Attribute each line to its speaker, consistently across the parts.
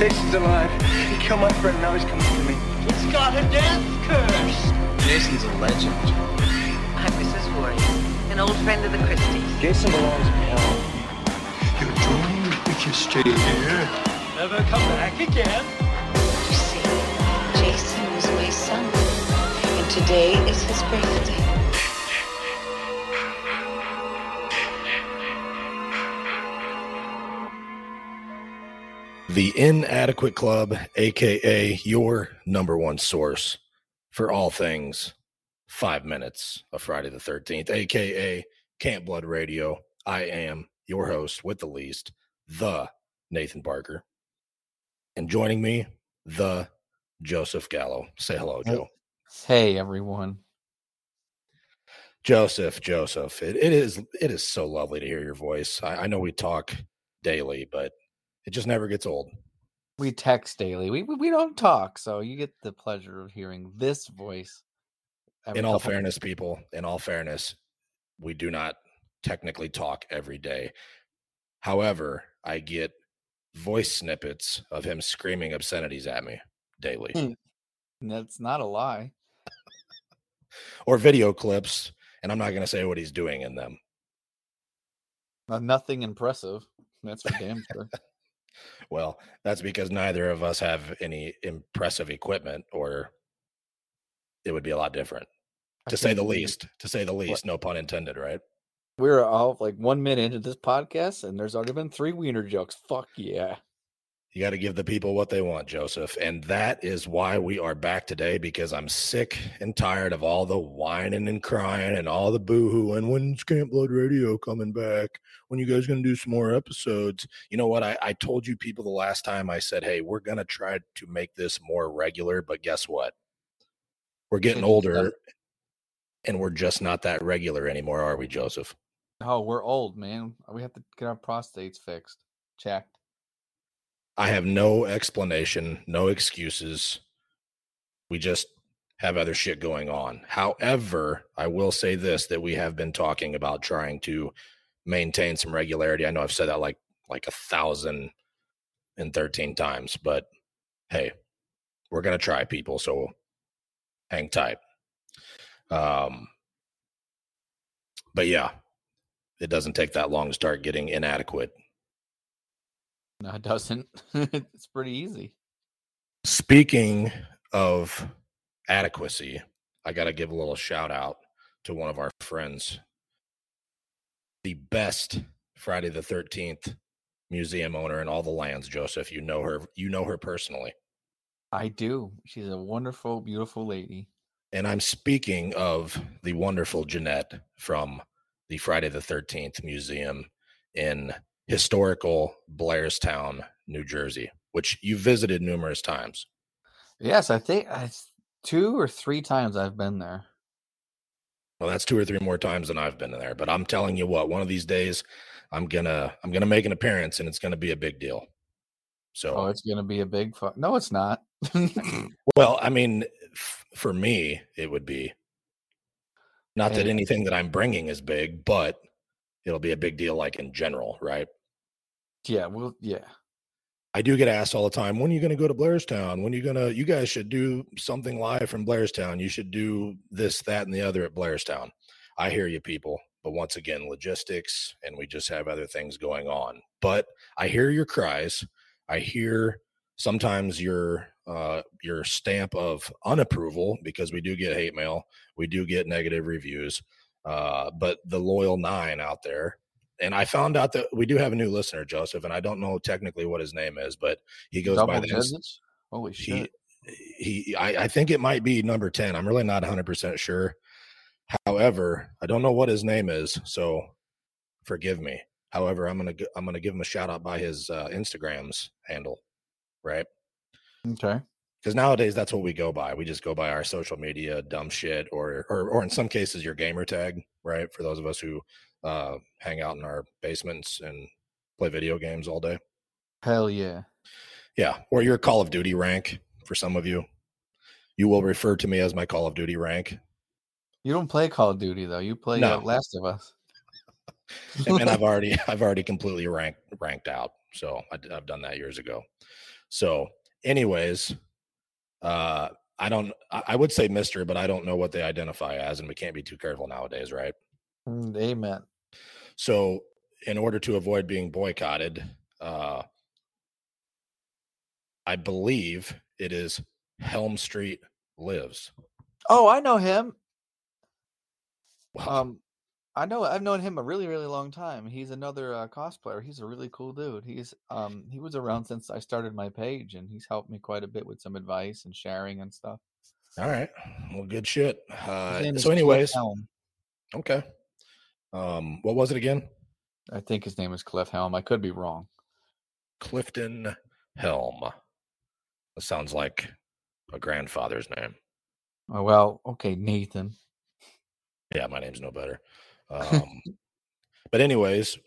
Speaker 1: Jason's alive. He killed my friend, now he's coming for me.
Speaker 2: He's got a death curse.
Speaker 3: Jason's a legend.
Speaker 4: I'm Mrs. Voorhees, an old friend of the Christies.
Speaker 1: Jason belongs in hell.
Speaker 2: You're doomed if you stay here. Never come back again.
Speaker 5: You see, Jason was my son, and today is his birthday.
Speaker 6: The Inadequate Club, aka your number one source for all things five minutes of Friday the 13th, aka Camp Blood Radio. I am your host with the least, the Nathan Barker. And joining me, the Joseph Gallow. Say hello, Joe.
Speaker 3: Hey everyone.
Speaker 6: Joseph, Joseph. It, it is it is so lovely to hear your voice. I, I know we talk daily, but it just never gets old.
Speaker 3: We text daily. We we don't talk, so you get the pleasure of hearing this voice.
Speaker 6: in all fairness, people, in all fairness, we do not technically talk every day. However, I get voice snippets of him screaming obscenities at me daily
Speaker 3: Hmm. That's not a lie.
Speaker 6: or video clips, and I'm not going to say what he's doing in them.
Speaker 3: Uh, nothing impressive. That's for damn sure.
Speaker 6: Well, that's because neither of us have any impressive equipment, or it would be a lot different, to say the least. To say the least, no pun intended, right?
Speaker 3: We're all like one minute into this podcast, and there's already been three wiener jokes. Fuck yeah.
Speaker 6: You got to give the people what they want, Joseph. And that is why we are back today because I'm sick and tired of all the whining and crying and all the boohoo. And when's Camp Blood Radio coming back? When you guys going to do some more episodes? You know what? I, I told you people the last time I said, hey, we're going to try to make this more regular. But guess what? We're getting
Speaker 3: Change it up.
Speaker 6: older and we're just not that regular anymore, are we, Joseph?
Speaker 3: Oh, we're old, man. We have to get our prostates fixed, checked.
Speaker 6: I have no explanation, no excuses. We just have other shit going on. However, I will say this that we have been talking about trying to maintain some regularity. I know I've said that like like a thousand and thirteen times, but hey, we're gonna try people, so hang tight. Um but yeah, it doesn't take that long to start getting inadequate
Speaker 3: No, it doesn't. it's pretty easy.
Speaker 6: Speaking of adequacy, I got to give a little shout out to one of our friends, the best Friday the 13th museum owner in all the lands, Joseph. You know her, you know her personally.
Speaker 3: I do. She's a wonderful, beautiful lady.
Speaker 6: And I'm speaking of the wonderful Jeanette from the Friday the 13th Museum in historical Blairstown, New Jersey, which you visited numerous times.
Speaker 3: Yes, I think I, two or three times I've been there.
Speaker 6: Well, that's two or three more times than I've been there. But I'm telling you what, one of these days, I'm gonna I'm gonna make an appearance, and it's gonna be a big deal. So,
Speaker 3: Oh, it's gonna be a big fuck. No, it's not.
Speaker 6: well, I mean, f- for me, it would be not that anything that I'm bringing is big, but it'll be a big deal, like in general, right?
Speaker 3: Yeah, well, yeah.
Speaker 6: I do get asked all the time, when are you going to go to Blairstown? When are you going to, you guys should do something live from Blairstown. You should do this, that, and the other at Blairstown. I hear you, people. But once again, logistics, and we just have other things going on. But I hear your cries. I hear sometimes your uh, your stamp of unapproval because we do get hate mail, we do get negative reviews. Uh, but the loyal nine out there, and I found out that we do have a new listener, Joseph, and I don't know technically what his name is, but he goes by
Speaker 3: Double
Speaker 6: this.
Speaker 3: digits? Holy
Speaker 6: He,
Speaker 3: shit.
Speaker 6: he, I, I think it might be number ten. I'm really not 100 percent sure. However, I don't know what his name is, so forgive me. However, I'm gonna I'm gonna give him a shout out by his uh, Instagram's handle, right?
Speaker 3: Okay.
Speaker 6: Because nowadays that's what we go by. We just go by our social media dumb shit, or or or in some cases your gamer tag, right? For those of us who uh, hang out in our basements and play video games all day.
Speaker 3: Hell yeah.
Speaker 6: Yeah, or your Call of Duty rank for some of you. You will refer to me as my Call of Duty rank.
Speaker 3: You don't play Call of Duty though. You play
Speaker 6: No.
Speaker 3: uh, Last of Us.
Speaker 6: and, I've already I've already completely ranked ranked out. So I, have done that years ago. So, anyways, uh, I don't. I would say Mister, but I don't know what they identify as, and we can't be too careful nowadays, right?
Speaker 3: Mm, Amen.
Speaker 6: So, in order to avoid being boycotted, uh, I believe it is Helm Street lives.
Speaker 3: Oh, I know him.
Speaker 6: Wow.
Speaker 3: Um, I know I've known him a really, really long time. He's another uh, cosplayer. He's a really cool dude. He's um he was around since I started my page, and he's helped me quite a bit with some advice and sharing and stuff.
Speaker 6: All right. Well, good shit. Uh, so, anyways, okay. Um, what was it again?
Speaker 3: I think his name is Cliff Helm. I could be wrong.
Speaker 6: Clifton Helm. That sounds like a grandfather's name.
Speaker 3: Oh, well, okay, Nathan.
Speaker 6: Yeah, my name's no better. Um, but anyways,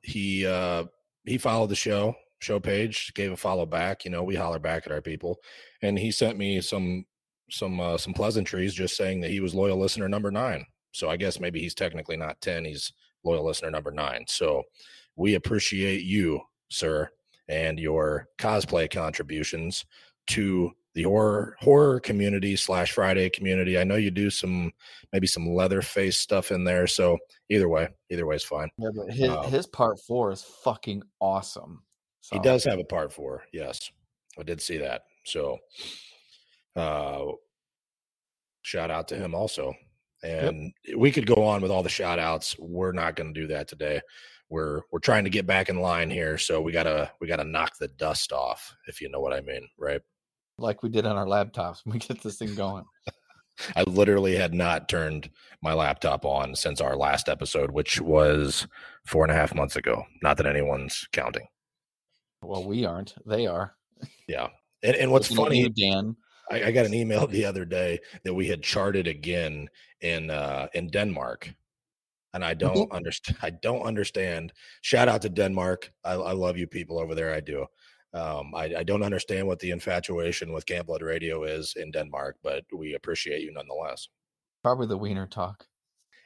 Speaker 6: he uh he followed the show show page, gave a follow back. You know, we holler back at our people, and he sent me some some uh, some pleasantries, just saying that he was loyal listener number nine. So I guess maybe he's technically not ten; he's loyal listener number nine. So we appreciate you, sir, and your cosplay contributions to the horror horror community slash Friday community. I know you do some maybe some Leatherface stuff in there. So either way, either way is fine.
Speaker 3: Yeah, but his
Speaker 6: Um,
Speaker 3: his part four is fucking awesome.
Speaker 6: He does have a part four. Yes, I did see that. So, uh, shout out to him also. And we could go on with all the shout outs. We're not going to do that today. We're we're trying to get back in line here, so we gotta we gotta knock the dust off, if you know what I mean, right?
Speaker 3: like we did on our laptops when we get this thing going.
Speaker 6: I literally had not turned my laptop on since our last episode, which was four and a half months ago. Not that anyone's counting.
Speaker 3: Well, we aren't. They are.
Speaker 6: Yeah. And, and what's funny,
Speaker 3: you, Dan?
Speaker 6: I, I got an email the other day that we had charted again in uh, in Denmark, and I don't understand. I don't understand. Shout out to Denmark. I, I love you people over there. I do. Um, I, I don't understand what the infatuation with Camp Blood Radio is in Denmark, but we appreciate you nonetheless.
Speaker 3: Probably the wiener talk.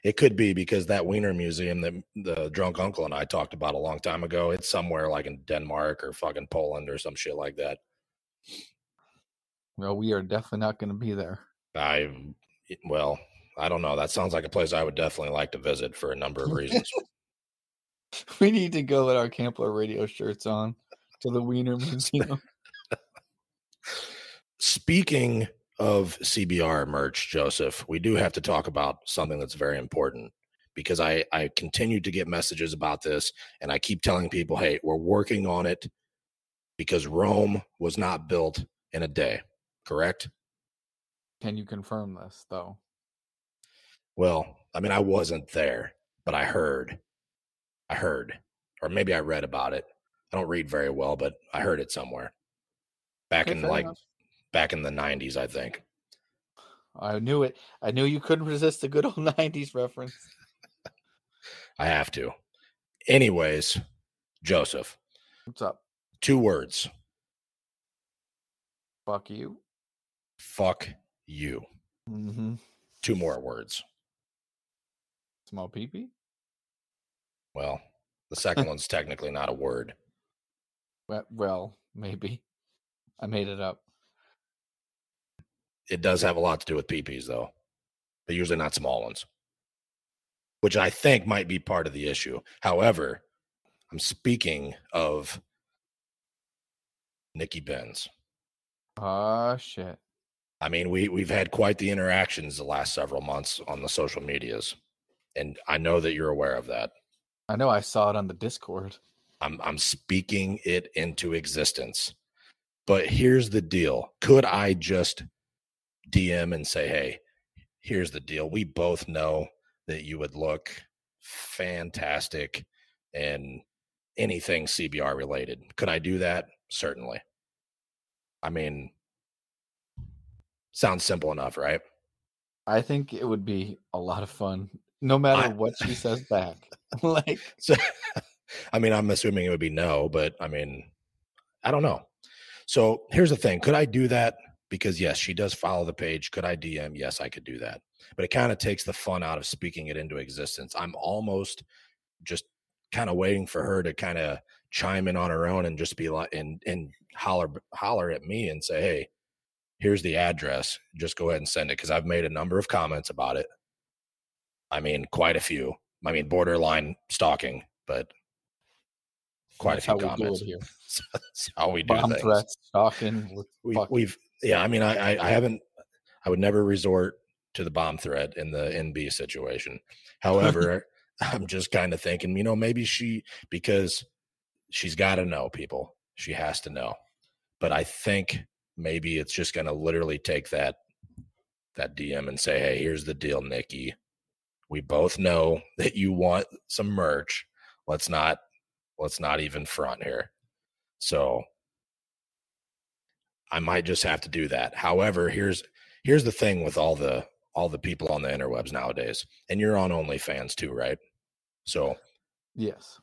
Speaker 6: It could be because that Wiener Museum that the drunk uncle and I talked about a long time ago, it's somewhere like in Denmark or fucking Poland or some shit like that.
Speaker 3: Well, we are definitely not going to be there.
Speaker 6: I, well, I don't know. That sounds like a place I would definitely like to visit for a number of reasons.
Speaker 3: We need to go with our Camp Blood radio shirts on to the Wiener Museum.
Speaker 6: Speaking of CBR merch, Joseph, we do have to talk about something that's very important because I I continue to get messages about this and I keep telling people, "Hey, we're working on it because Rome was not built in a day." Correct?
Speaker 3: Can you confirm this, though?
Speaker 6: Well, I mean, I wasn't there, but I heard. I heard, or maybe I read about it. I don't read very well, but I heard it somewhere. Back
Speaker 3: Okay,
Speaker 6: in like
Speaker 3: enough.
Speaker 6: back in the 90s, I think.
Speaker 3: I knew it. I knew you couldn't resist a good old 90s reference.
Speaker 6: I have to. Anyways, Joseph,
Speaker 3: What's up?
Speaker 6: two words.
Speaker 3: Fuck you.
Speaker 6: Fuck you.
Speaker 3: Mm-hmm.
Speaker 6: Two more words.
Speaker 3: Small peepee?
Speaker 6: Well, the second one's technically not a word.
Speaker 3: Well, well, maybe. I made it up.
Speaker 6: It does have a lot to do with peepees, though. They're usually not small ones, which I think might be part of the issue. However, I'm speaking of Nikki Benz.
Speaker 3: Ah, shit.
Speaker 6: I mean, we we've had quite the interactions the last several months on the social medias, and I know that you're aware of that.
Speaker 3: I know I saw it on the Discord.
Speaker 6: I'm I'm speaking it into existence. But here's the deal. Could I just DM and say, "Hey, here's the deal. We both know that you would look fantastic in anything CBR related." Could I do that? Certainly. I mean, sounds simple enough, right?
Speaker 3: I think it would be a lot of fun, no matter
Speaker 6: I-
Speaker 3: what she says back. like,
Speaker 6: So, I mean, I'm assuming it would be no, but I mean, I don't know. So here's the thing: could I do that? Because yes, she does follow the page. Could I DM? Yes, I could do that. But it kind of takes the fun out of speaking it into existence. I'm almost just kind of waiting for her to kind of chime in on her own and just be like and and holler holler at me and say, "Hey, here's the address. Just go ahead and send it." Because I've made a number of comments about it. I mean, quite a few. I mean, borderline stalking, but quite
Speaker 3: That's
Speaker 6: a few comments.
Speaker 3: here.
Speaker 6: That's how we do
Speaker 3: Bomb
Speaker 6: things.
Speaker 3: threats, stalking.
Speaker 6: We, we've, yeah. I mean, I, I I haven't. I would never resort to the bomb threat in the NB situation. However, I'm just kind of thinking, you know, maybe she because she's got to know people. She has to know. But I think maybe it's just going to literally take that that DM and say, "Hey, here's the deal, Nikki. We both know that you want some merch. Let's not let's not even front here." So I might just have to do that. However, here's here's the thing with all the all the people on the interwebs nowadays, and you're on OnlyFans too, right? So
Speaker 3: yes.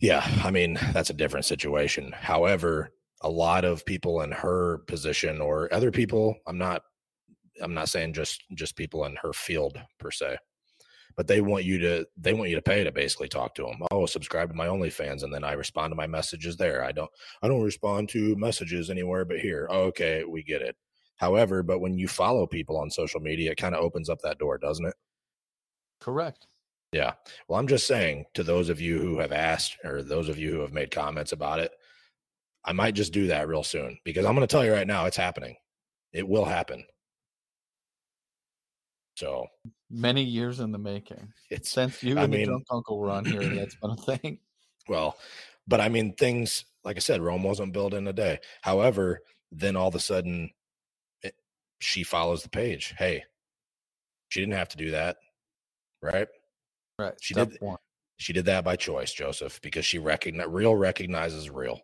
Speaker 6: yeah, I mean, that's a different situation. However, a lot of people in her position or other people, I'm not I'm not saying just just people in her field per se, but they want you to they want you to pay to basically talk to them. Oh, subscribe to my OnlyFans, and then I respond to my messages there. I don't I don't respond to messages anywhere but here. Oh, okay, we get it. However, but when you follow people on social media, it kind of opens up that door, doesn't it?
Speaker 3: Correct.
Speaker 6: Yeah. Well, I'm just saying to those of you who have asked or those of you who have made comments about it, I might just do that real soon because I'm going to tell you right now, it's happening. It will happen. So
Speaker 3: Many years in the making.
Speaker 6: it's,
Speaker 3: Since you
Speaker 6: I
Speaker 3: and the
Speaker 6: mean-
Speaker 3: drunk uncle were on here, that's been a thing.
Speaker 6: well, but I mean, things, like I said, Rome wasn't built in a day. However, then all of a sudden, it, she follows the page. Hey, she didn't have to do that. Right.
Speaker 3: Right.
Speaker 6: She
Speaker 3: step
Speaker 6: did-
Speaker 3: one.
Speaker 6: She did that by choice, Joseph, because she recognize real recognizes real.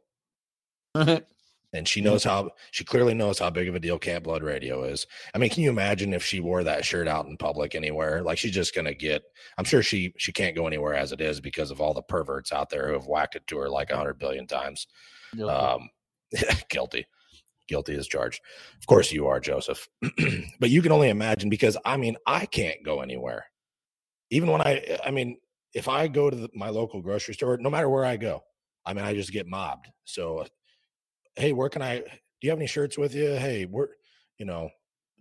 Speaker 6: and she knows how she clearly knows how big of a deal Camp Blood Radio is. I mean, can you imagine if she wore that shirt out in public anywhere? Like she's just gonna get. I'm sure she she can't go anywhere as it is because of all the perverts out there who have whacked it to her like a hundred billion times.
Speaker 3: Guilty.
Speaker 6: Um, guilty, guilty as charged. Of course you are, Joseph. but you can only imagine because I mean I can't go anywhere. Even when I, I mean, if I go to the, my local grocery store, no matter where I go, I mean I just get mobbed. So hey, where can I? Do you have any shirts with you? Hey, we're, you know,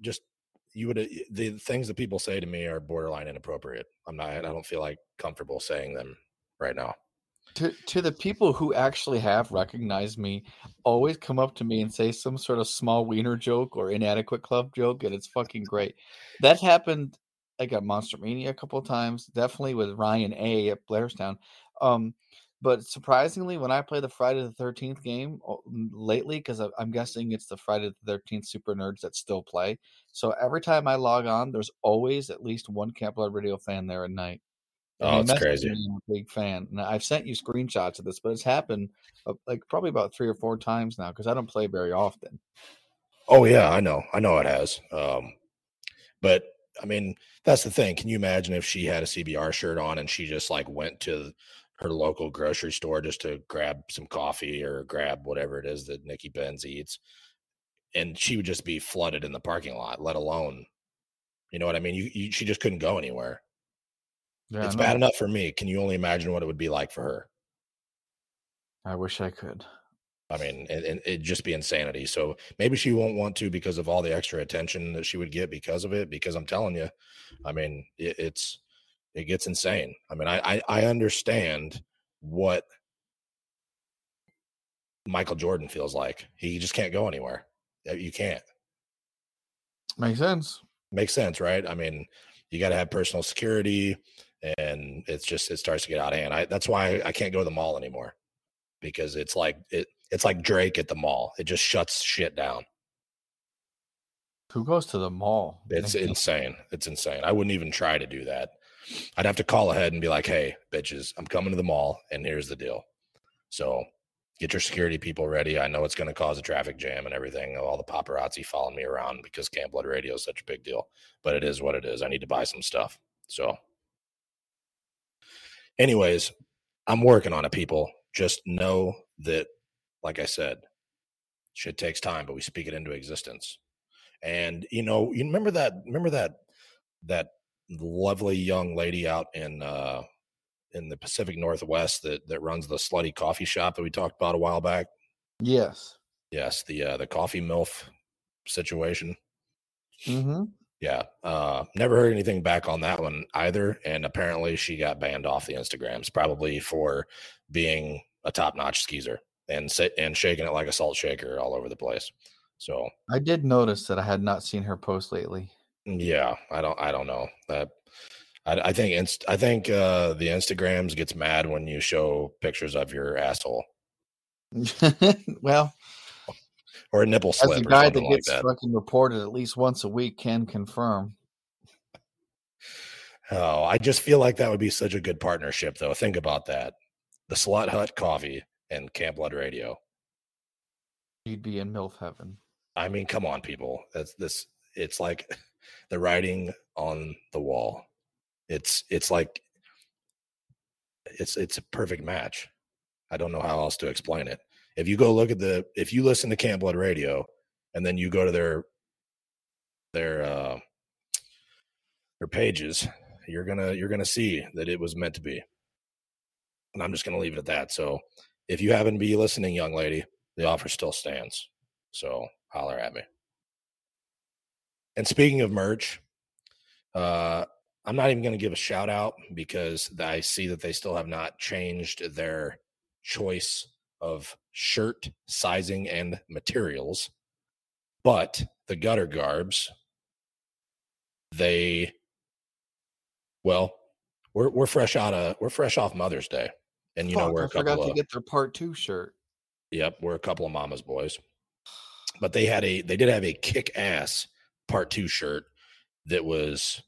Speaker 6: just you would the things that people say to me are borderline inappropriate. I'm not. I don't feel like comfortable saying them right now.
Speaker 3: to to the people who actually have recognized me always come up to me and say some sort of small wiener joke or inadequate club joke and it's fucking great that happened like at monster mania a couple of times definitely with ryan a at blairstown um but surprisingly when i play the friday the 13th game lately because i'm guessing it's the friday the 13th super nerds that still play so every time i log on there's always at least one camp blood radio fan there at night and
Speaker 6: Oh, it's crazy.
Speaker 3: me, I'm a big fan. And I've sent you screenshots of this, but it's happened uh, like probably about three or four times now because I don't play very often.
Speaker 6: Oh yeah, I know. I know it has. Um, but I mean, that's the thing. Can you imagine if she had a CBR shirt on and she just like went to her local grocery store just to grab some coffee or grab whatever it is that Nikki Benz eats, and she would just be flooded in the parking lot. Let alone, you know what I mean? You, you she just couldn't go anywhere.
Speaker 3: Yeah,
Speaker 6: it's
Speaker 3: no,
Speaker 6: bad enough for me. Can you only imagine what it would be like for her?
Speaker 3: I wish I could.
Speaker 6: I mean, and, and it'd just be insanity. So maybe she won't want to because of all the extra attention that she would get because of it. Because I'm telling you, I mean, it, it's it gets insane. I mean, I, I I understand what Michael Jordan feels like. He just can't go anywhere. Uh, You can't.
Speaker 3: Makes sense.
Speaker 6: Makes sense, right? I mean, you got to have personal security, and it's just it starts to get out of hand. I, that's why I can't go to the mall anymore because it's like it it's like Drake at the mall. It just shuts shit down.
Speaker 3: Who goes to the mall?
Speaker 6: It's insane. It's insane. I wouldn't even try to do that. I'd have to call ahead and be like, "Hey, bitches, I'm coming to the mall, and here's the deal." So get your security people ready. I know it's going to cause a traffic jam and everything. All the paparazzi following me around because Camp Blood Radio is such a big deal, but it is what it is. I need to buy some stuff. So, anyways, I'm working on it. People just know that, like I said, shit takes time, but we speak it into existence. And you know, you remember that? Remember that that lovely young lady out in uh in the Pacific Northwest that that runs the slutty coffee shop that we talked about a while back.
Speaker 3: Yes.
Speaker 6: Yes, the uh, the coffee milf situation.
Speaker 3: Mm-hmm.
Speaker 6: Yeah, uh, never heard anything back on that one either. And apparently, she got banned off the Instagrams, probably for being a top notch skeezer and sit and shaking it like a salt shaker all over the place. So
Speaker 3: I did notice that I had not seen her post lately.
Speaker 6: Yeah, I don't I don't know that. I, I think inst- I think uh, the Instagrams gets mad when you show pictures of your asshole
Speaker 3: well,
Speaker 6: or a nipple
Speaker 3: as
Speaker 6: slip
Speaker 3: a
Speaker 6: or
Speaker 3: guy that
Speaker 6: something like
Speaker 3: gets
Speaker 6: that.
Speaker 3: fucking reported at least once a week can confirm.
Speaker 6: Oh, I just feel like that would be such a good partnership, though. Think about that: the Slut Hut Coffee and Camp Blood Radio.
Speaker 3: You'd be in MILF heaven.
Speaker 6: I mean, come on, people. That's this. It's like the writing on the wall. It's it's like it's it's a perfect match. I don't know how else to explain it. If you go look at the if you listen to Camp Blood Radio and then you go to their their uh their pages, you're gonna you're gonna see that it was meant to be. And I'm just gonna leave it at that. So if you happen to be listening, young lady, the offer still stands. So holler at me. And speaking of merch, uh, I'm not even going to give a shout out because I see that they still have not changed their choice of shirt sizing and materials. But the gutter garbs, they, well, we're we're fresh out of we're fresh off Mother's Day, and you know we're
Speaker 3: I
Speaker 6: a couple
Speaker 3: forgot
Speaker 6: of
Speaker 3: to get their part two shirt.
Speaker 6: Yep, we're a couple of mama's boys. But they had a they did have a kick ass part two shirt that was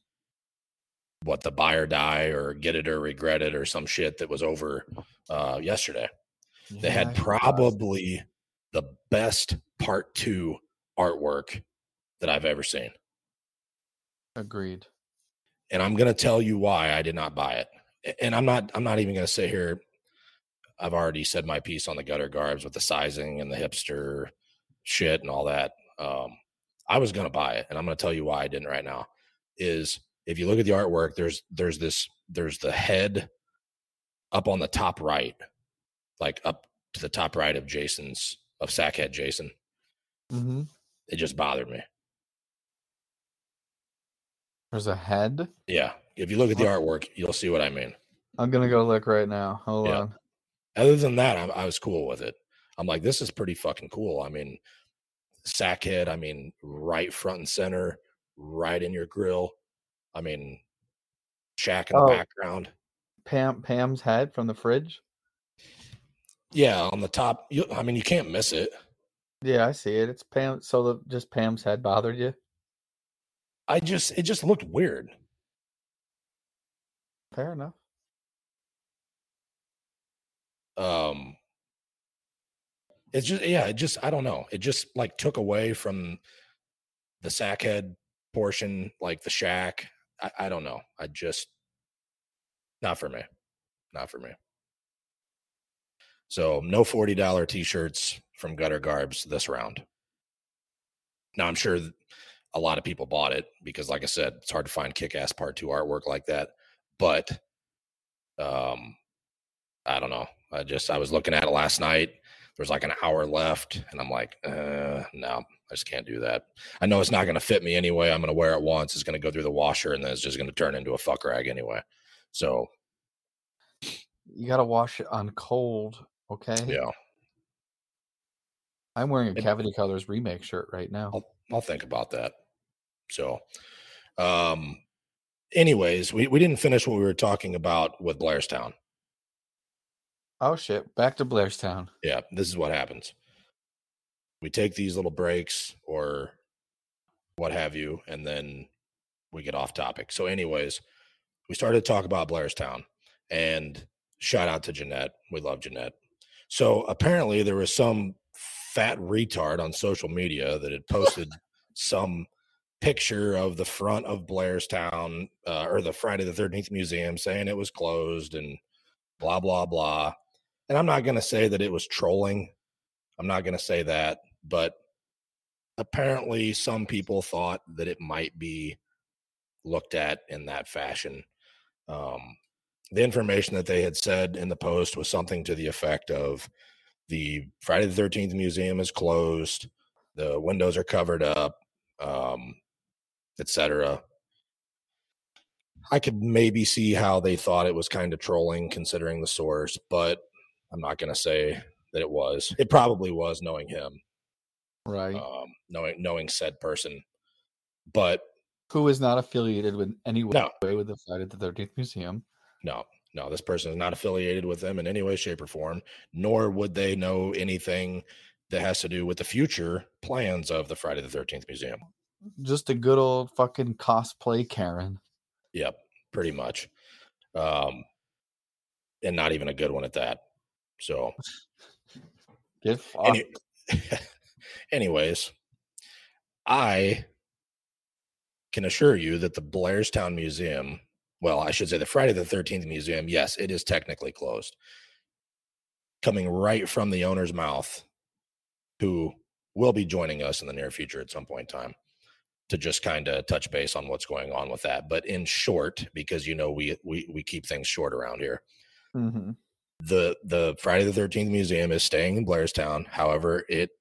Speaker 6: what the buy or die or get it or regret it or some shit that was over uh yesterday. They
Speaker 3: Yeah,
Speaker 6: had
Speaker 3: saw it.
Speaker 6: probably the best part two artwork that I've ever seen.
Speaker 3: agreed.
Speaker 6: and I'm going to tell you why I did not buy it. And I'm not I'm not even going to sit here I've already said my piece on the gutter garbs with the sizing and the hipster shit and all that. Um I was going to buy it and I'm going to tell you why I didn't right now. Is if you look at the artwork there's there's this there's the head up on the top right like up to the top right of Jason's of Sackhead Jason.
Speaker 3: Mm-hmm.
Speaker 6: It just bothered me.
Speaker 3: There's a head.
Speaker 6: Yeah. If you look at the artwork, you'll see what I mean.
Speaker 3: I'm gonna go look right now. Hold
Speaker 6: Yeah.
Speaker 3: on.
Speaker 6: other than that, I, I was cool with it. I'm like, this is pretty fucking cool. I mean, sackhead. I mean, right front and center, right in your grill. I mean, shack in the
Speaker 3: Oh.
Speaker 6: background.
Speaker 3: Pam Pam's head from the fridge.
Speaker 6: Yeah, on the top. You, I mean, you can't miss it.
Speaker 3: Yeah, I see it. It's Pam. So the just Pam's head bothered you?
Speaker 6: I just, it just looked weird.
Speaker 3: Fair enough.
Speaker 6: Um, it's just, yeah, it just, I don't know. It just like took away from the sackhead portion, like the shack. I, I don't know. I just, not for me. Not for me. So no $40 t-shirts from Gutter Garbs this round. Now I'm sure a lot of people bought it because like I said, it's hard to find kick-ass part 2 artwork like that. But um I don't know. I just I was looking at it last night. There was like an hour left and I'm like, uh no, I just can't do that. I know it's not going to fit me anyway. I'm going to wear it once. It's going to go through the washer and then it's just going to turn into a fuck rag anyway. So,
Speaker 3: You gotta wash it on cold. Okay.
Speaker 6: yeah.
Speaker 3: I'm wearing a Cavity Colors remake shirt right now.
Speaker 6: I'll I'll think about that. So, um, anyways, we we didn't finish what we were talking about with Blairstown.
Speaker 3: Oh shit! Back to Blairstown.
Speaker 6: Yeah, this is what happens. We take these little breaks or what have you, and then we get off topic. So, anyways, we started to talk about Blairstown, and shout out to Jeanette. We love Jeanette. So apparently, there was some fat retard on social media that had posted some picture of the front of Blairstown uh, or the Friday the Thirteenth Museum, saying it was closed and blah blah blah. And I'm not going to say that it was trolling. I'm not going to say that, but apparently some people thought that it might be looked at in that fashion. Um, the information that they had said in the post was something to the effect of the Friday the 13th museum is closed, the windows are covered up, um, etc. I could maybe see how they thought it was kind of trolling considering the source, but I'm not going to say that it was. It probably was knowing him,
Speaker 3: Right.
Speaker 6: um, knowing knowing said person. But
Speaker 3: Who is not affiliated with any way
Speaker 6: No.
Speaker 3: with the Friday the Thirteenth Museum?
Speaker 6: no, no, this person is not affiliated with them in any way, shape, or form, nor would they know anything that has to do with the future plans of the Friday the 13th Museum.
Speaker 3: Just a good old fucking cosplay Karen.
Speaker 6: Yep, pretty much. Um, and not even a good one at that. So,
Speaker 3: Get
Speaker 6: any, anyways, I can assure you that the Blairstown Museum, well, I should say the Friday the 13th Museum, yes, it is technically closed. Coming right from the owner's mouth, who will be joining us in the near future at some point in time to just kind of touch base on what's going on with that. But in short, because you know we we we keep things short around here,
Speaker 3: hmm
Speaker 6: the the Friday the Thirteenth Museum is staying in Blairstown. However, it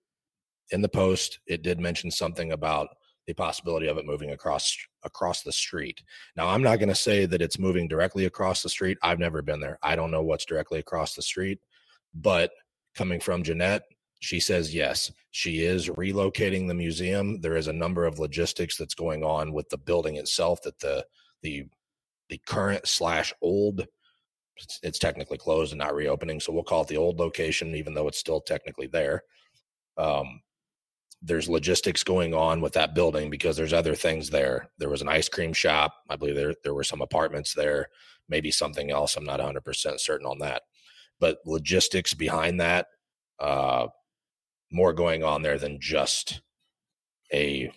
Speaker 6: in the post it did mention something about the possibility of it moving across across the street. Now, I'm not going to say that it's moving directly across the street. I've never been there. I don't know what's directly across the street, but coming from Jeanette, she says yes, she is relocating the museum. There is a number of logistics that's going on with the building itself that the the the current slash old it's, it's technically closed and not reopening so we'll call it the old location even though it's still technically there. Um, there's logistics going on with that building because there's other things there. There was an ice cream shop. I believe there there were some apartments there. Maybe something else. I'm not 100% certain on that. But logistics behind that uh, more going on there than just a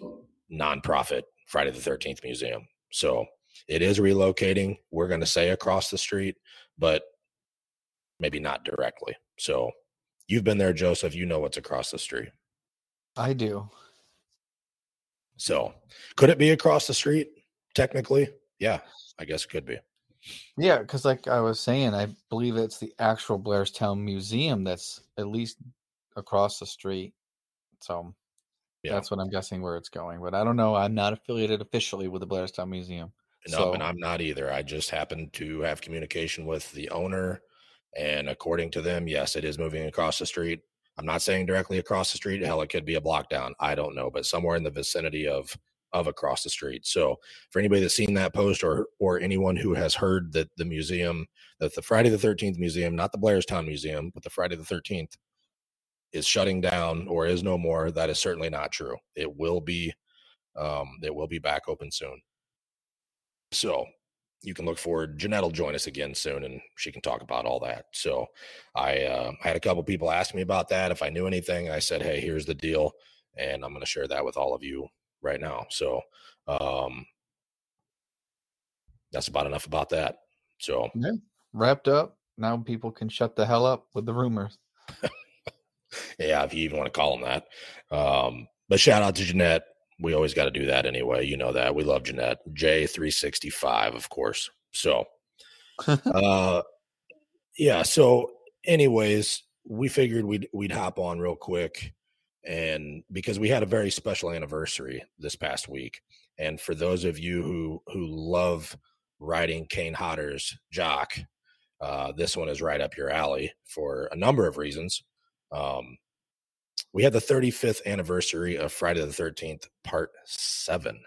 Speaker 6: nonprofit friday the 13th museum. So it is relocating. We're going to say across the street but maybe not directly. So you've been there, Joseph. You know what's across the street.
Speaker 3: I do.
Speaker 6: So could it be across the street? Technically, yeah, I guess it could be.
Speaker 3: Yeah, because like I was saying, I believe it's the actual Blairstown Museum that's at least across the street. So
Speaker 6: Yeah.
Speaker 3: that's what I'm guessing where it's going. But I don't know. I'm not affiliated officially with the Blairstown Museum.
Speaker 6: No,
Speaker 3: So-
Speaker 6: and I'm not either. I just happen to have communication with the owner, and according to them, yes, it is moving across the street. I'm not saying directly across the street. Hell, it could be a block down. I don't know, but somewhere in the vicinity of of across the street. So, for anybody that's seen that post, or or anyone who has heard that the museum, that the Friday the Thirteenth Museum, not the Blairstown Museum, but the Friday the Thirteenth, is shutting down or is no more, that is certainly not true. It will be, um, it will be back open soon. So you can look forward. Jeanette will join us again soon, and she can talk about all that. So I, uh, I had a couple people ask me about that if I knew anything. I said, "Hey, here's the deal," and I'm going to share that with all of you right now. So um, that's about enough about that. So
Speaker 3: Wrapped up. Now people can shut the hell up with the rumors.
Speaker 6: yeah, if you even want to call them that. Um, but shout out to Jeanette. We always got to do that anyway. You know that we love Jeanette. J365, of course. So, uh, yeah. So, anyways, we figured we'd we'd hop on real quick, and because we had a very special anniversary this past week, and for those of you who who love riding Kane Hodder's jock, uh, this one is right up your alley for a number of reasons. Um, we had the 35th anniversary of Friday the 13th, part seven,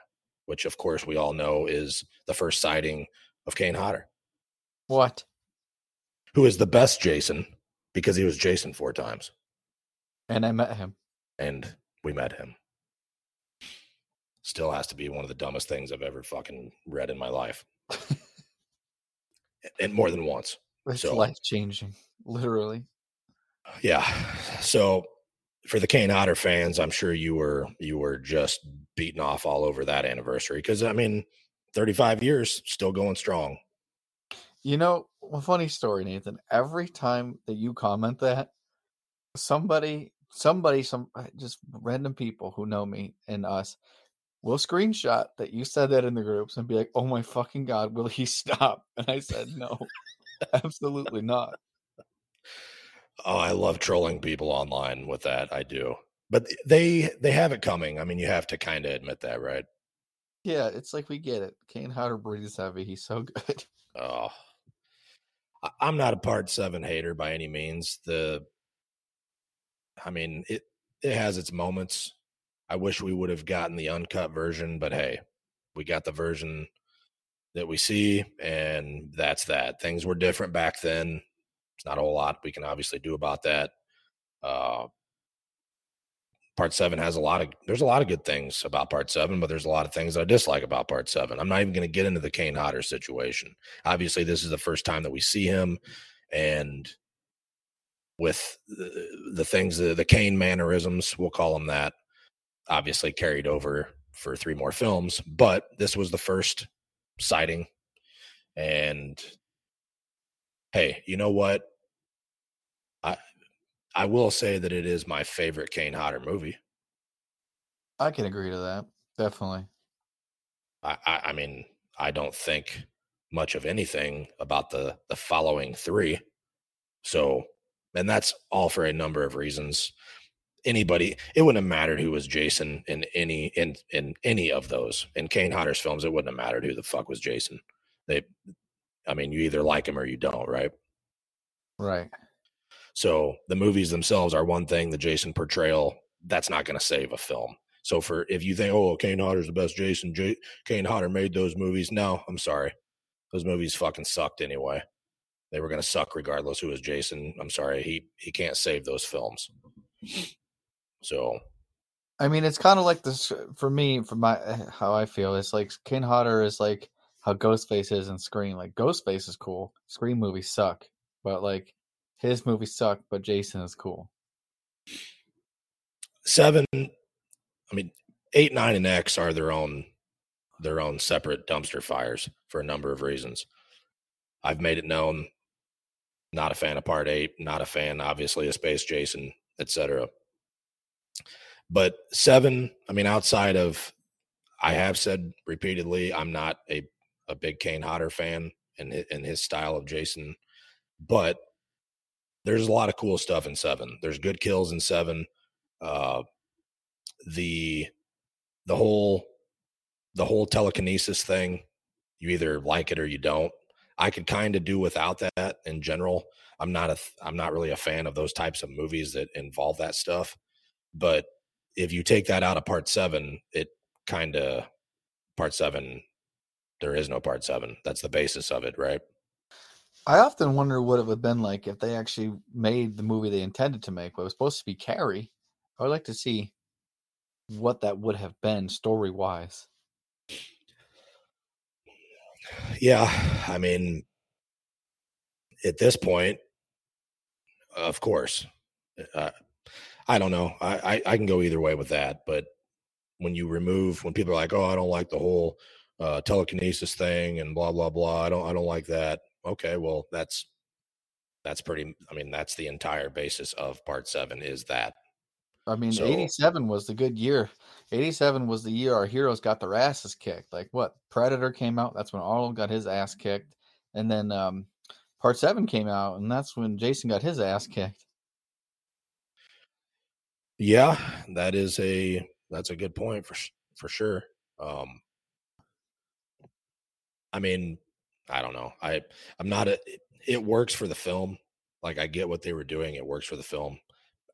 Speaker 6: which of course we all know is the first sighting of Kane Hodder,
Speaker 3: What?
Speaker 6: who is the best Jason because he was Jason four times.
Speaker 3: And I met him.
Speaker 6: And we met him. Still has to be one of the dumbest things I've ever fucking read in my life. and more than once.
Speaker 3: It's
Speaker 6: So-
Speaker 3: life changing, literally.
Speaker 6: Yeah. So for the Kane Hodder fans, I'm sure you were you were just beating off all over that anniversary because I mean, 35 years still going strong.
Speaker 3: You know, a funny story, Nathan. Every time that you comment that, somebody, somebody, some uh, just random people who know me and us will screenshot that you said that in the groups and be like, "Oh my fucking god, will he stop?" And I said no. Absolutely not.
Speaker 6: Oh, I love trolling people online with that. I do. But they they have it coming. I mean, you have to kind of admit that, right?
Speaker 3: Yeah, it's like we get it. Kane Hodder breathes heavy. He's so good.
Speaker 6: Oh, I'm not a part seven hater by any means. The, I mean, it it has its moments. I wish we would have gotten the uncut version, but hey, we got the version that we see, and that's that. Things were different back then. It's not a whole lot we can obviously do about that. Uh, part seven has a lot of there's a lot of good things about part seven, but there's a lot of things that I dislike about part seven. I'm not even going to get into the Kane Hodder situation. Obviously, this is the first time that we see him, and with the, the things, the, the Kane mannerisms, we'll call them that, obviously carried over for three more films. But this was the first sighting, and hey, you know what? I I will say that it is my favorite Kane Hodder movie.
Speaker 3: I can agree to that. Definitely.
Speaker 6: I, I, I mean, I don't think much of anything about the the following three. So, and that's all for a number of reasons. Anybody, it wouldn't have mattered who was Jason in any in in any of those. In Kane Hodder's films, it wouldn't have mattered who the fuck was Jason. They, I mean, you either like him or you don't, right?
Speaker 3: Right.
Speaker 6: So the movies themselves are one thing. The Jason portrayal that's not going to save a film. So for if you think, oh, Kane Hodder's the best Jason, J- Kane Hodder made those movies. No, I'm sorry, those movies fucking sucked anyway. They were going to suck regardless who was Jason. I'm sorry, he he can't save those films. So
Speaker 3: I mean, it's kind of like this for me, for my eh, how I feel. It's like Kane Hodder is like how Ghostface is in Scream. Like Ghostface is cool. Scream movies suck, but like his movies suck, but Jason is cool.
Speaker 6: seven, I mean, eight, nine, and X are their own their own separate dumpster fires for a number of reasons. I've made it known. Not a fan of part eight. Not a fan, obviously, of Space Jason, etc. But seven, I mean, outside of, I have said repeatedly, I'm not a a big Kane Hodder fan and hi- and his style of Jason, but there's a lot of cool stuff in seven. There's good kills in seven. Uh, the the whole the whole telekinesis thing you either like it or you don't i could kind of do without that in general i'm not a i'm not really a fan of those types of movies that involve that stuff but if you take that out of part 7 it kind of part 7 there is no part 7 that's the basis of it right
Speaker 3: I often wonder what it would have been like if they actually made the movie they intended to make. But it was supposed to be Carrie. I would like to see what that would have been story wise.
Speaker 6: yeah i mean at this point of course uh, i don't know I, I i can go either way with that but when you remove when people are like oh i don't like the whole uh telekinesis thing and blah blah blah i don't i don't like that okay well that's that's pretty i mean that's the entire basis of part seven is that
Speaker 3: I mean,
Speaker 6: So-
Speaker 3: 87 was the good year. 87 was the year our heroes got their asses kicked. Like what? Predator came out. That's when Arnold got his ass kicked. And then um, part seven came out, and that's when Jason got his ass kicked.
Speaker 6: yeah that is a that's a good point for for sure um i mean i don't know i i'm not a it, works for the film like i get what they were doing it works for the film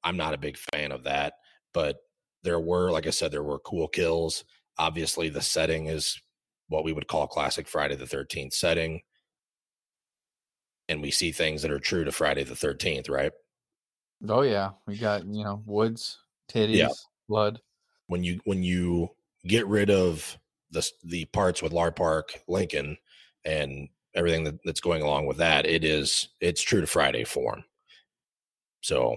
Speaker 6: i'm not a big fan of that but there were like i said there were cool kills obviously the setting is what we would call classic friday the 13th setting and we see things that are true to friday the 13th right
Speaker 3: Oh, yeah. We got, you know, woods, titties, blood.
Speaker 6: when you when you get rid of the the parts with Lar Park, Lincoln, and everything that, that's going along with that, it is it's true to Friday form. So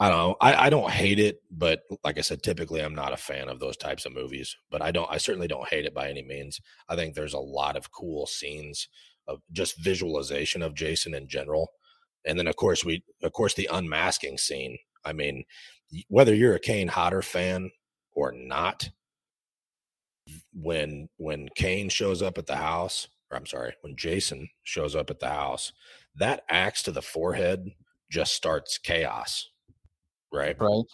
Speaker 6: I don't know. I, I don't hate it, but like I said, typically I'm not a fan of those types of movies. But I don't I certainly don't hate it by any means. I think there's a lot of cool scenes of just visualization of Jason in general. And then of course we of course the unmasking scene. I mean, whether you're a Kane Hodder fan or not, when when Kane shows up at the house, or I'm sorry, when Jason shows up at the house, that axe to the forehead just starts chaos, right?
Speaker 3: right?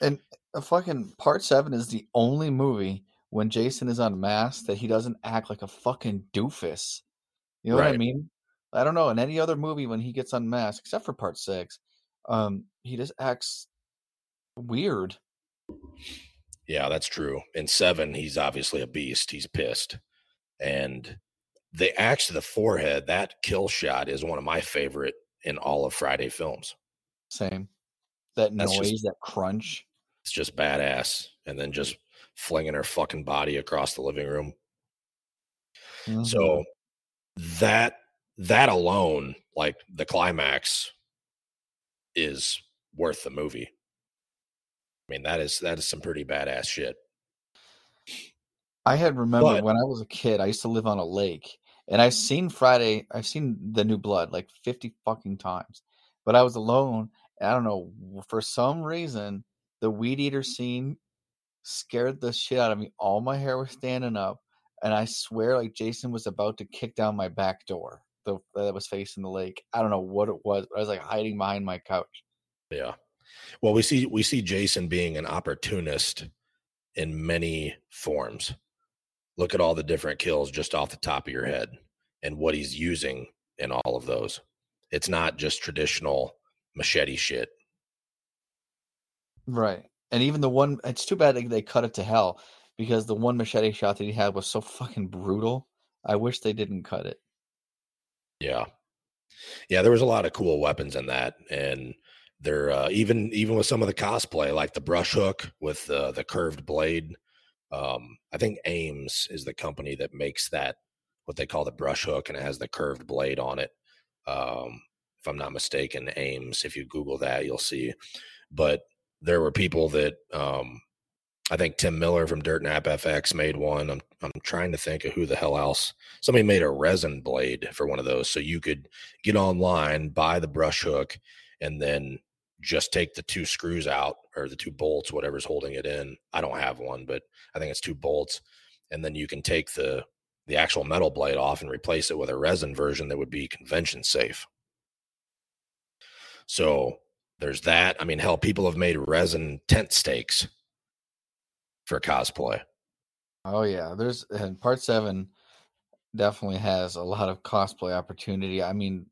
Speaker 3: And a fucking part seven is the only movie when Jason is unmasked that he doesn't act like a fucking doofus. You know what I mean? I don't know. In any other movie, when he gets unmasked, except for part six, um, he just acts weird.
Speaker 6: Yeah, that's true. In seven, he's obviously a beast. He's pissed. And the axe to the forehead, that kill shot is one of my favorite in all of Friday films.
Speaker 3: Same. That
Speaker 6: That's
Speaker 3: noise,
Speaker 6: just-
Speaker 3: that crunch.
Speaker 6: It's just badass. And then just flinging her fucking body across the living room.
Speaker 3: Mhm.
Speaker 6: So that that alone, like the climax, is worth the movie. I mean, that is that is some pretty badass shit.
Speaker 3: I had remembered
Speaker 6: But-
Speaker 3: when I was a kid, I used to live on a lake and I've mm-hmm. seen Friday, I've seen the new blood like 50 fucking times. But I was alone. And I don't know, for some reason, the weed eater scene scared the shit out of me. All my hair was standing up. And I swear, like Jason was about to kick down my back door the, that was facing the lake. I don't know what it was, but I was like hiding behind my couch.
Speaker 6: Yeah. Well, we see we see Jason being an opportunist in many forms. Look at all the different kills just off the top of your head and what he's using in all of those. It's not just traditional machete shit.
Speaker 3: Right. And even the one, it's too bad they, they cut it to hell because the one machete shot that he had was so fucking brutal. I wish they didn't cut it.
Speaker 6: Yeah. Yeah, there was a lot of cool weapons in that and they're uh, even even with some of the cosplay like the brush hook with uh, the curved blade. Um I think Ames is the company that makes that what they call the brush hook and it has the curved blade on it. Um if I'm not mistaken, Ames, if you google that, you'll see. But there were people that um I think Tim Miller from Dirt Nap FX made one. I'm I'm trying to think of who the hell else. Somebody made a resin blade for one of those, so you could get online, buy the brush hook, and then just take the two screws out or the two bolts, whatever's holding it in. I don't have one, but I think it's two bolts, and then you can take the the actual metal blade off and replace it with a resin version that would be convention safe. So there's that. I mean, hell, people have made resin tent stakes for cosplay.
Speaker 3: Oh yeah, there's and part seven definitely has a lot of cosplay opportunity. I mean,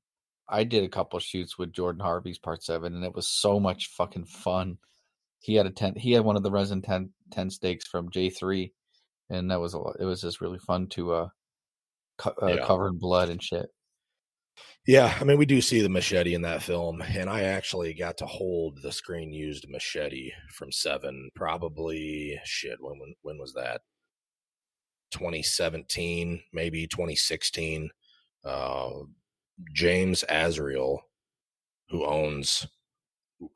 Speaker 3: I did a couple shoots with Jordan Harvey's part seven, and it was so much fucking fun. He had a tent. He had one of the resin ten ten stakes from J three, and that was a lot. It was just really fun to uh, co- uh
Speaker 6: Yeah.
Speaker 3: cover in blood and shit.
Speaker 6: Yeah, I mean, we do see the machete in that film, and I actually got to hold the screen used machete from Seven. Probably shit. When when, when was that? 2017, maybe 2016. Uh, James Azriel, who owns,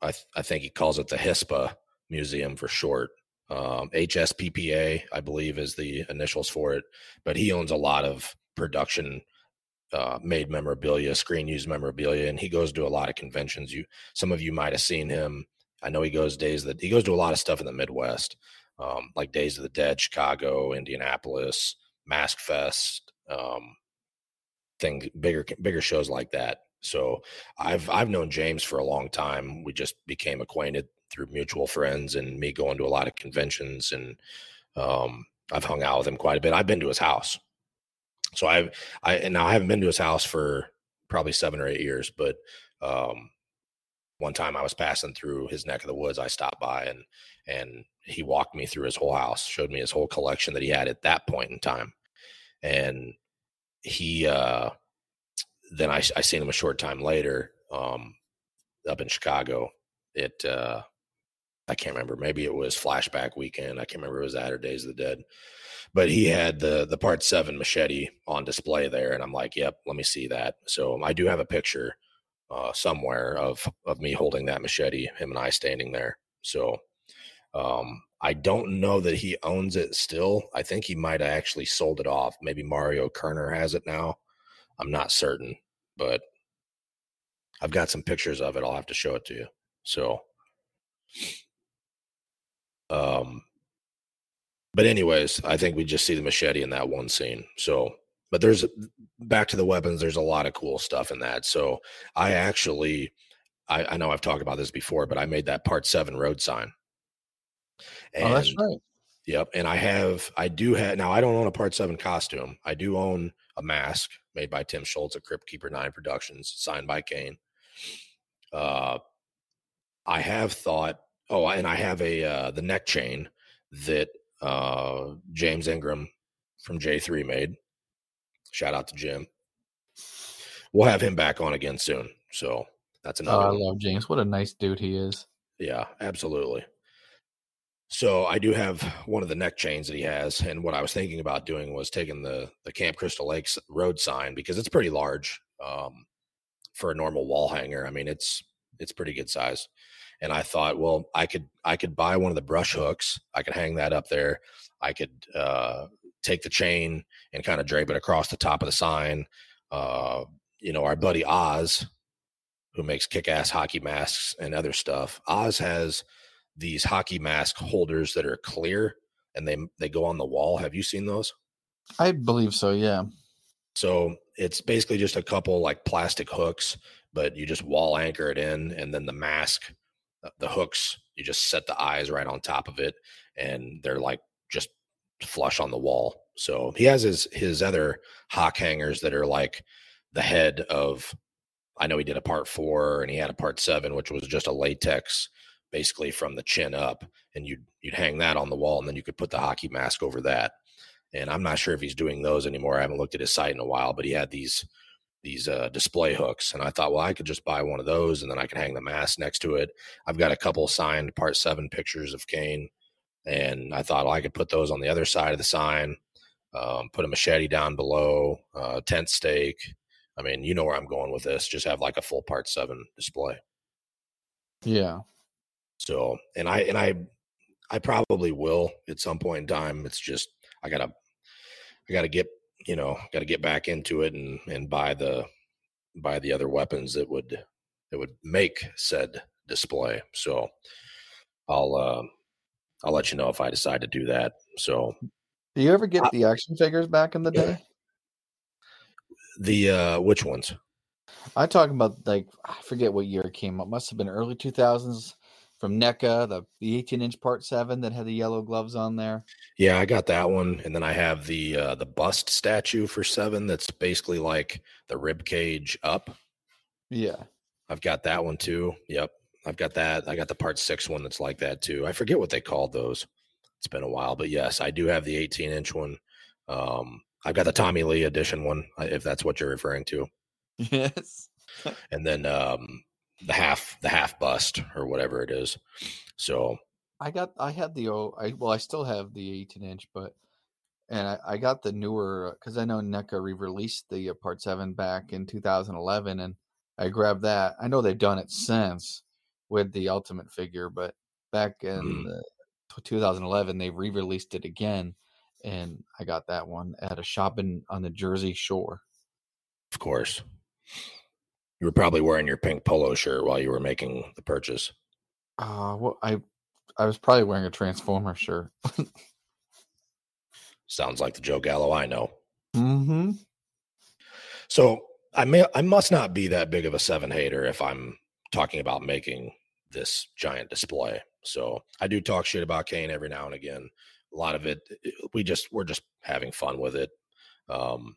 Speaker 6: I th- I think he calls it the HISPA Museum for short. Um, HSPPA, I believe, is the initials for it, but he owns a lot of production uh, made memorabilia, screen used memorabilia, and he goes to a lot of conventions. You, some of you might have seen him. I know he goes days that he goes to a lot of stuff in the Midwest, um, like Days of the Dead, Chicago, Indianapolis, Mask Fest, um, things bigger bigger shows like that. So I've I've known James for a long time. We just became acquainted through mutual friends and me going to a lot of conventions and um, I've hung out with him quite a bit. I've been to his house. So I've I and now I haven't been to his house for probably seven or eight years, but um, one time I was passing through his neck of the woods, I stopped by and and he walked me through his whole house, showed me his whole collection that he had at that point in time, and he uh, then I I seen him a short time later um, up in Chicago. It uh, I can't remember. Maybe it was Flashback Weekend. I can't remember it was that or Days of the Dead but he had the the part seven machete on display there and i'm like yep let me see that so i do have a picture uh, somewhere of of me holding that machete him and i standing there so um i don't know that he owns it still i think he might have actually sold it off maybe mario kerner has it now i'm not certain but i've got some pictures of it i'll have to show it to you so um but anyways, I think we just see the machete in that one scene. So, but there's back to the weapons, there's a lot of cool stuff in that. So I actually, I, I know I've talked about this before, but I made that part seven road sign.
Speaker 3: Oh, that's right.
Speaker 6: Yep. And I have, I do have, now I don't own a part seven costume. I do own a mask made by Tim Schultz at Crypt Keeper 9 Productions, signed by Kane. Uh, I have thought, oh, and I have a, uh, the neck chain that uh, James Ingram from J3 made. Shout out to Jim. We'll have him back on again soon. So that's
Speaker 3: Oh,
Speaker 6: another
Speaker 3: I love James. What a nice dude he is.
Speaker 6: Yeah, absolutely. So I do have one of the neck chains that he has, and what I was thinking about doing was taking the the Camp Crystal Lakes road sign because it's pretty large um, for a normal wall hanger. I mean, it's it's pretty good size, and I thought, well, I could I could buy one of the brush hooks. I could hang that up there. I could uh, take the chain and kind of drape it across the top of the sign. Uh, you know, our buddy Oz, who makes kick-ass hockey masks and other stuff. Oz has these hockey mask holders that are clear and they they go on the wall. Have you seen those?
Speaker 3: I believe so. Yeah.
Speaker 6: So it's basically just a couple like plastic hooks, but you just wall anchor it in, and then the mask, uh, the hooks, you just set the eyes right on top of it, and they're like just flush on the wall. So he has his his other hawk hangers that are like the head of. I know he did a part four, and he had a part seven, which was just a latex, basically from the chin up, and you'd you'd hang that on the wall, and then you could put the hockey mask over that and I'm not sure if he's doing those anymore. I haven't looked at his site in a while, but he had these these uh, display hooks, and I thought, well, I could just buy one of those, and then I can hang the mask next to it. I've got a couple signed Part Seven pictures of Kane, and I thought well, I could put those on the other side of the sign, um, put a machete down below, uh, tent stake. I mean, you know where I'm going with this. Just have like a full Part Seven display.
Speaker 3: Yeah.
Speaker 6: So, and I and I I probably will at some point in time. It's just I gotta I gotta get you know gotta get back into it and and buy the buy the other weapons that would that would make said display. So I'll uh, I'll let you know if I decide to do that. So
Speaker 3: Do you ever get the action figures back in the day?
Speaker 6: the uh which ones?
Speaker 3: I talk about like I forget what year it came up. Must have been early two thousands from NECA, the the eighteen inch part seven that had the yellow gloves on there.
Speaker 6: Yeah, I got that one, and then I have the uh, the bust statue for seven. That's basically like the rib cage up.
Speaker 3: Yeah.
Speaker 6: I've got that one too. Yep. I've got that. I got the part six one that's like that too. I forget what they called those. It's been a while, but yes, I do have the 18 inch one. Um, I've got the Tommy Lee edition one, uh, if that's what you're referring to,
Speaker 3: Yes.
Speaker 6: and then um, the half the half bust or whatever it is. So
Speaker 3: I got I had the oh I well I still have the 18 inch, but and I, I got the newer because I know NECA re-released the uh, Part Seven back in 2011, and I grabbed that. I know they've done it since with the Ultimate figure, but back in
Speaker 6: Mm.
Speaker 3: the, 2011 they re-released it again, and I got that one at a shop in on the Jersey Shore.
Speaker 6: of course, you were probably wearing your pink polo shirt while you were making the purchase.
Speaker 3: Uh, well, I I was probably wearing a Transformer shirt.
Speaker 6: Sounds like the Joe Gallow I know.
Speaker 3: mm-hmm.
Speaker 6: So I may I must not be that big of a seven hater if I'm talking about making this giant display. So I do talk shit about Kane every now and again. A lot of it we just we're just having fun with it. Um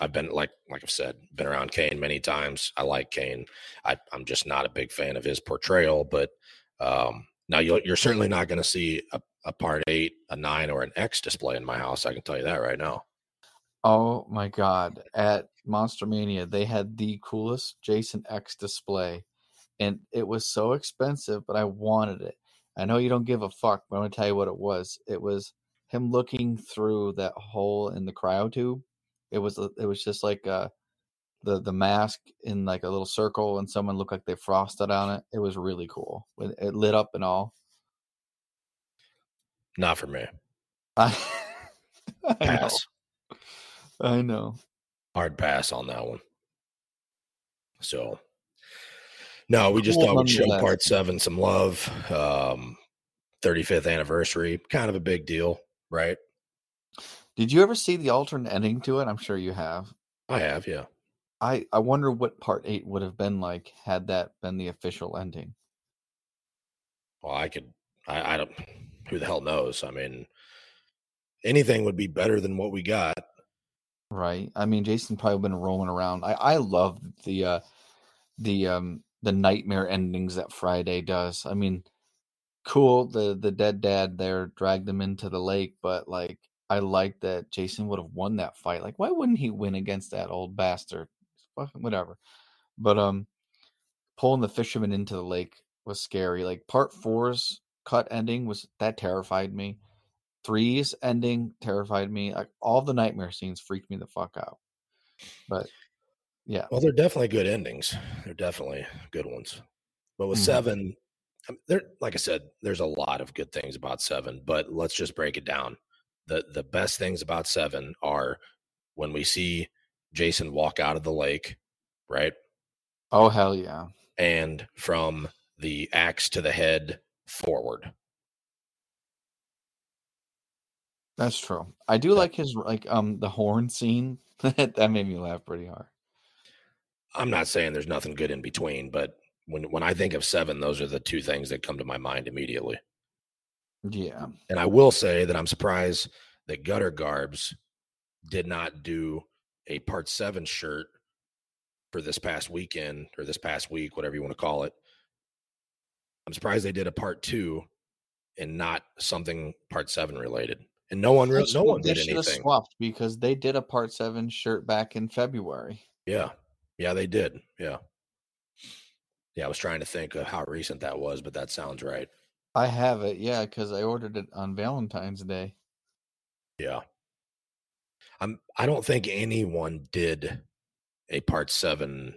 Speaker 6: I've been like like I've said, been around Kane many times. I like Kane. I, I'm just not a big fan of his portrayal, but um now you'll, you're certainly not going to see a, a part eight, a nine, or an X display in my house. I can tell you that right now.
Speaker 3: Oh my god! At Monster Mania, they had the coolest Jason X display, and it was so expensive, but I wanted it. I know you don't give a fuck, but I'm gonna tell you what it was. It was him looking through that hole in the cryo tube. It was it was just like uh the the mask in like a little circle, and someone looked like they frosted on it. It was really cool. It, it lit up and all.
Speaker 6: Not for me.
Speaker 3: I, I know.
Speaker 6: Pass.
Speaker 3: I know.
Speaker 6: hard pass on that one. So, no, we just
Speaker 3: Cool
Speaker 6: thought we'd show part seven some love. Um, 35th anniversary, kind of a big deal, right?
Speaker 3: Did you ever see the alternate ending to it? I'm sure you have.
Speaker 6: I have, yeah.
Speaker 3: I I wonder what part eight would have been like had that been the official ending.
Speaker 6: Well, I could. I, I don't. Who the hell knows? I mean, anything would be better than what we got.
Speaker 3: Right. I mean, Jason probably been rolling around. I I love the uh the um the nightmare endings that Friday does. I mean, cool. The the dead dad there dragged them into the lake, but like I like that Jason would have won that fight. Like, why wouldn't he win against that old bastard? Fucking whatever. But um, pulling the fisherman into the lake was scary. Like part four's cut ending was that terrified me. Three's ending terrified me. Like all the nightmare scenes freaked me the fuck out. But yeah,
Speaker 6: Well, they're definitely good endings. They're definitely good ones. But with
Speaker 3: Mhm.
Speaker 6: seven, there, like I said, there's a lot of good things about seven. But let's just break it down. The The best things about seven are when we see Jason walk out of the lake, right,
Speaker 3: oh hell yeah,
Speaker 6: and from the axe to the head forward.
Speaker 3: that's true. I do like his like um the horn scene. that made me laugh pretty hard.
Speaker 6: I'm not saying there's nothing good in between, but when when I think of seven, those are the two things that come to my mind immediately.
Speaker 3: Yeah,
Speaker 6: And I will say that I'm surprised that Gutter Garbs did not do a part seven shirt for this past weekend or this past week, whatever you want to call it. I'm surprised they did a part two and not something part seven related. And no one,
Speaker 3: They
Speaker 6: re- no one did
Speaker 3: should have
Speaker 6: anything.
Speaker 3: swapped because they did a part seven shirt back in February.
Speaker 6: Yeah, yeah, they did. Yeah, yeah. I was trying to think of how recent that was, but that sounds right.
Speaker 3: I have it, yeah, because I ordered it on Valentine's Day.
Speaker 6: Yeah. I'm I don't think anyone did a part seven.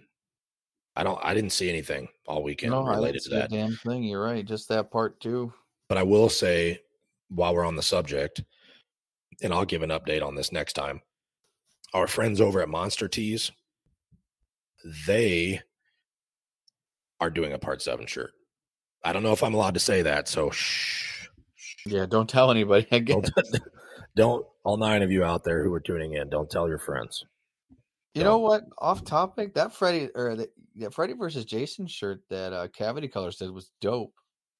Speaker 6: I don't I didn't see anything all weekend
Speaker 3: no,
Speaker 6: related to that.
Speaker 3: damn thing. You're right. Just that part two.
Speaker 6: But I will say while we're on the subject, and I'll give an update on this next time. Our friends over at Monster Tees, they are doing a part seven shirt. I don't know if I'm allowed to say that, so shh.
Speaker 3: Yeah, don't tell anybody.
Speaker 6: Don't, don't all nine of you out there who are tuning in, don't tell your friends.
Speaker 3: You know what? Off topic, that Freddy or the yeah, Freddy versus Jason shirt that uh, Cavity Colors did was dope.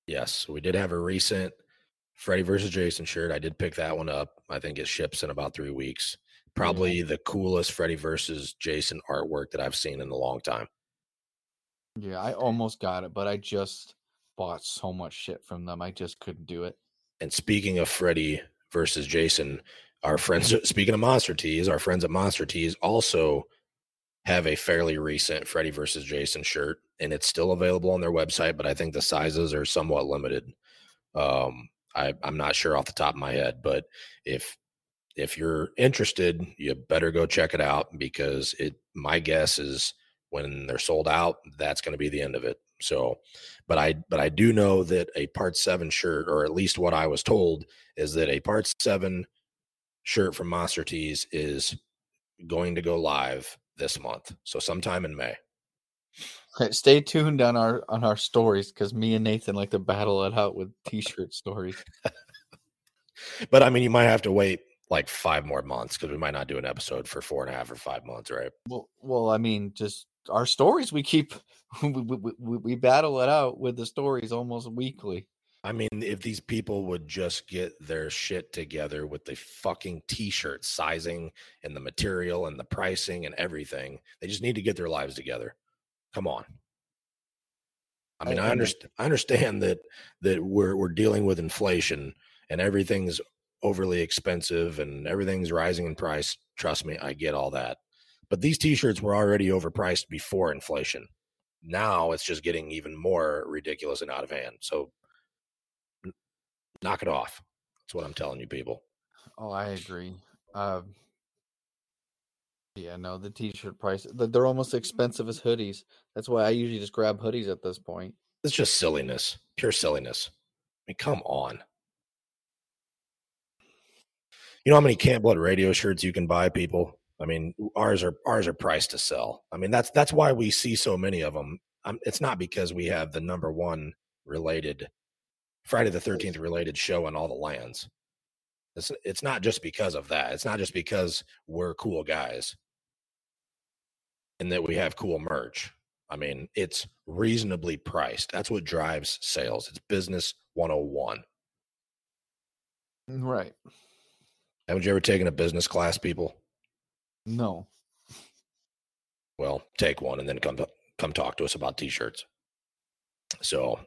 Speaker 6: Yes, we did have a recent Freddy versus Jason shirt. I did pick that one up. I think it ships in about three weeks. Probably the coolest Freddy versus Jason artwork that I've seen in a long time.
Speaker 3: Yeah, I almost got it, but I just bought so much shit from them. I just couldn't do it.
Speaker 6: And speaking of Freddy versus Jason, our friends, speaking of Monster Tees, our friends at Monster Tees also have a fairly recent Freddy versus Jason shirt, and it's still available on their website, but I think the sizes are somewhat limited. Um, I, I'm not sure off the top of my head, but if if you're interested, you better go check it out because it. My guess is when they're sold out, that's going to be the end of it. So, but I but I do know that a part seven shirt, or at least what I was told, is that a part seven shirt from Monster Tees is going to go live this month. So sometime in May.
Speaker 3: Stay tuned on our on our stories because me and Nathan like to battle it out with t-shirt stories.
Speaker 6: But I mean, you might have to wait like five more months because we might not do an episode for four and a half or five months, right?
Speaker 3: Well, well, I mean, just our stories we keep we, we, we, battle it out with the stories almost weekly.
Speaker 6: I mean, if these people would just get their shit together with the fucking t-shirt sizing and the material and the pricing and everything, they just need to get their lives together. Come on. I mean, I,
Speaker 3: I-
Speaker 6: understand. I understand that that we're we're dealing with inflation and everything's overly expensive and everything's rising in price. Trust me, I get all that. But these t-shirts were already overpriced before inflation. Now it's just getting even more ridiculous and out of hand. So knock it off. That's what I'm telling you, people.
Speaker 3: Oh, I agree. Um, yeah, no, the t-shirt price, they're almost expensive as hoodies. That's why I usually just grab hoodies at this point.
Speaker 6: It's just silliness, pure silliness. I mean, come on. You know how many Camp Blood radio shirts you can buy, people? I mean, ours are ours are priced to sell. I mean, that's that's why we see so many of them. Um, it's not because we have the number one related Friday the Thirteenth related show in all the lands. It's it's not just because of that. It's not just because we're cool guys. and that we have cool merch. I mean, it's reasonably priced. That's what drives sales. It's business 101.
Speaker 3: Right.
Speaker 6: Haven't you ever taken a business class, people?
Speaker 3: No.
Speaker 6: Well, take one and then come come talk to us about t-shirts. So,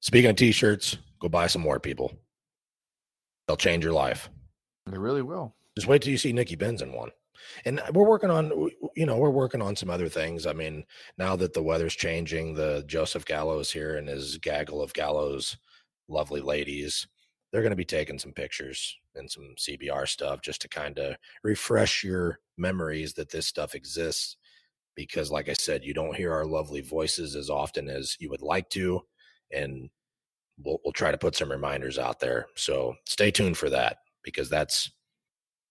Speaker 6: speaking of t-shirts, go buy some more, people. They'll change your life.
Speaker 3: They really will.
Speaker 6: Just wait till you see Nikki Benz in one. And uh, we're working on, you know, we're working on some other things. I mean, now that the weather's changing, the Joseph Gallows here and his gaggle of Gallows, lovely ladies, they're going to be taking some pictures and some CBR stuff just to kind of refresh your memories that this stuff exists. Because, like I said, you don't hear our lovely voices as often as you would like to, and we'll we'll try to put some reminders out there. So stay tuned for that because that's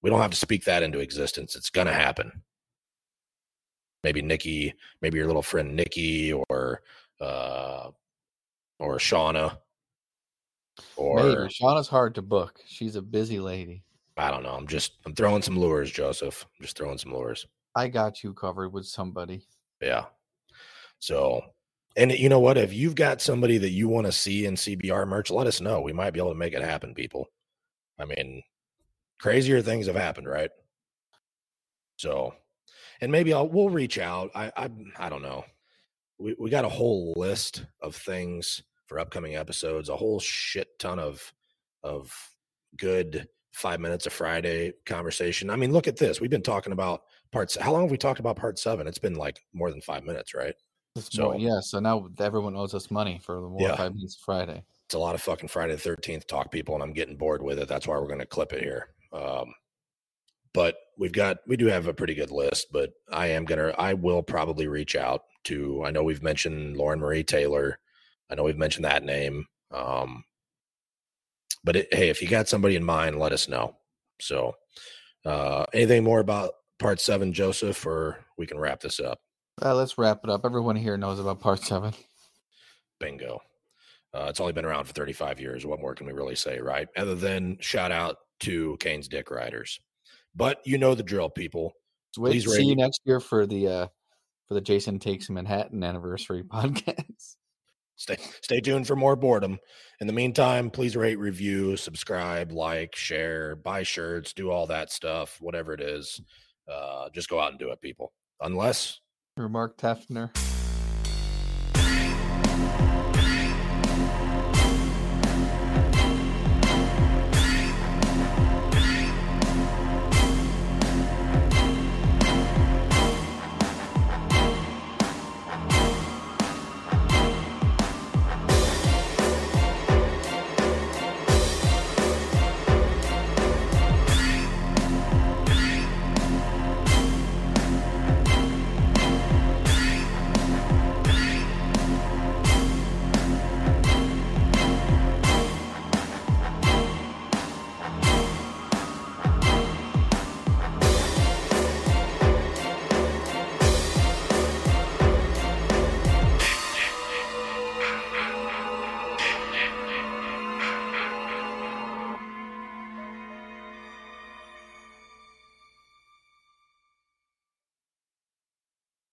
Speaker 6: we don't have to speak that into existence. It's going to happen. Maybe Nikki, maybe your little friend Nikki, or uh, or Shauna or
Speaker 3: Maybe. Shauna's hard to book. She's a busy lady.
Speaker 6: I don't know. I'm just I'm throwing some lures, Joseph. I'm just throwing some lures.
Speaker 3: I got you covered with somebody.
Speaker 6: Yeah. So, and you know what? If you've got somebody that you want to see in CBR merch, let us know. We might be able to make it happen, people. I mean, crazier things have happened, right? So, and maybe I'll we'll reach out. I I I don't know. We we got a whole list of things for upcoming episodes, a whole shit ton of of good five minutes of Friday conversation. I mean, look at this. We've been talking about parts. How long have we talked about part seven? It's been like more than five minutes, right?
Speaker 3: so more, yeah. So now everyone owes us money for the more yeah. five minutes of Friday.
Speaker 6: It's a lot of fucking Friday the Thirteenth talk, people, and I'm getting bored with it. That's why we're going to clip it here. Um, but we've got we do have a pretty good list. But I am gonna I will probably reach out to. I know we've mentioned Lauren Marie Taylor. I know we've mentioned that name. Um, but it, hey, if you got somebody in mind, let us know. So, uh, anything more about part seven, Joseph, or we can wrap this up?
Speaker 3: Uh, let's wrap it up. Everyone here knows about part seven.
Speaker 6: Bingo. Uh, it's only been around for 35 years. What more can we really say, right? Other than shout out to Kane's Dick Riders. But you know the drill, people.
Speaker 3: Wait, Please see you next year for the uh, for the Jason Takes Manhattan anniversary podcast
Speaker 6: stay stay tuned for more boredom. In the meantime, please rate, review, subscribe, like, share, buy shirts, do all that stuff, whatever it is. Uh, just go out and do it, people. Unless you're
Speaker 3: Mark Tefner.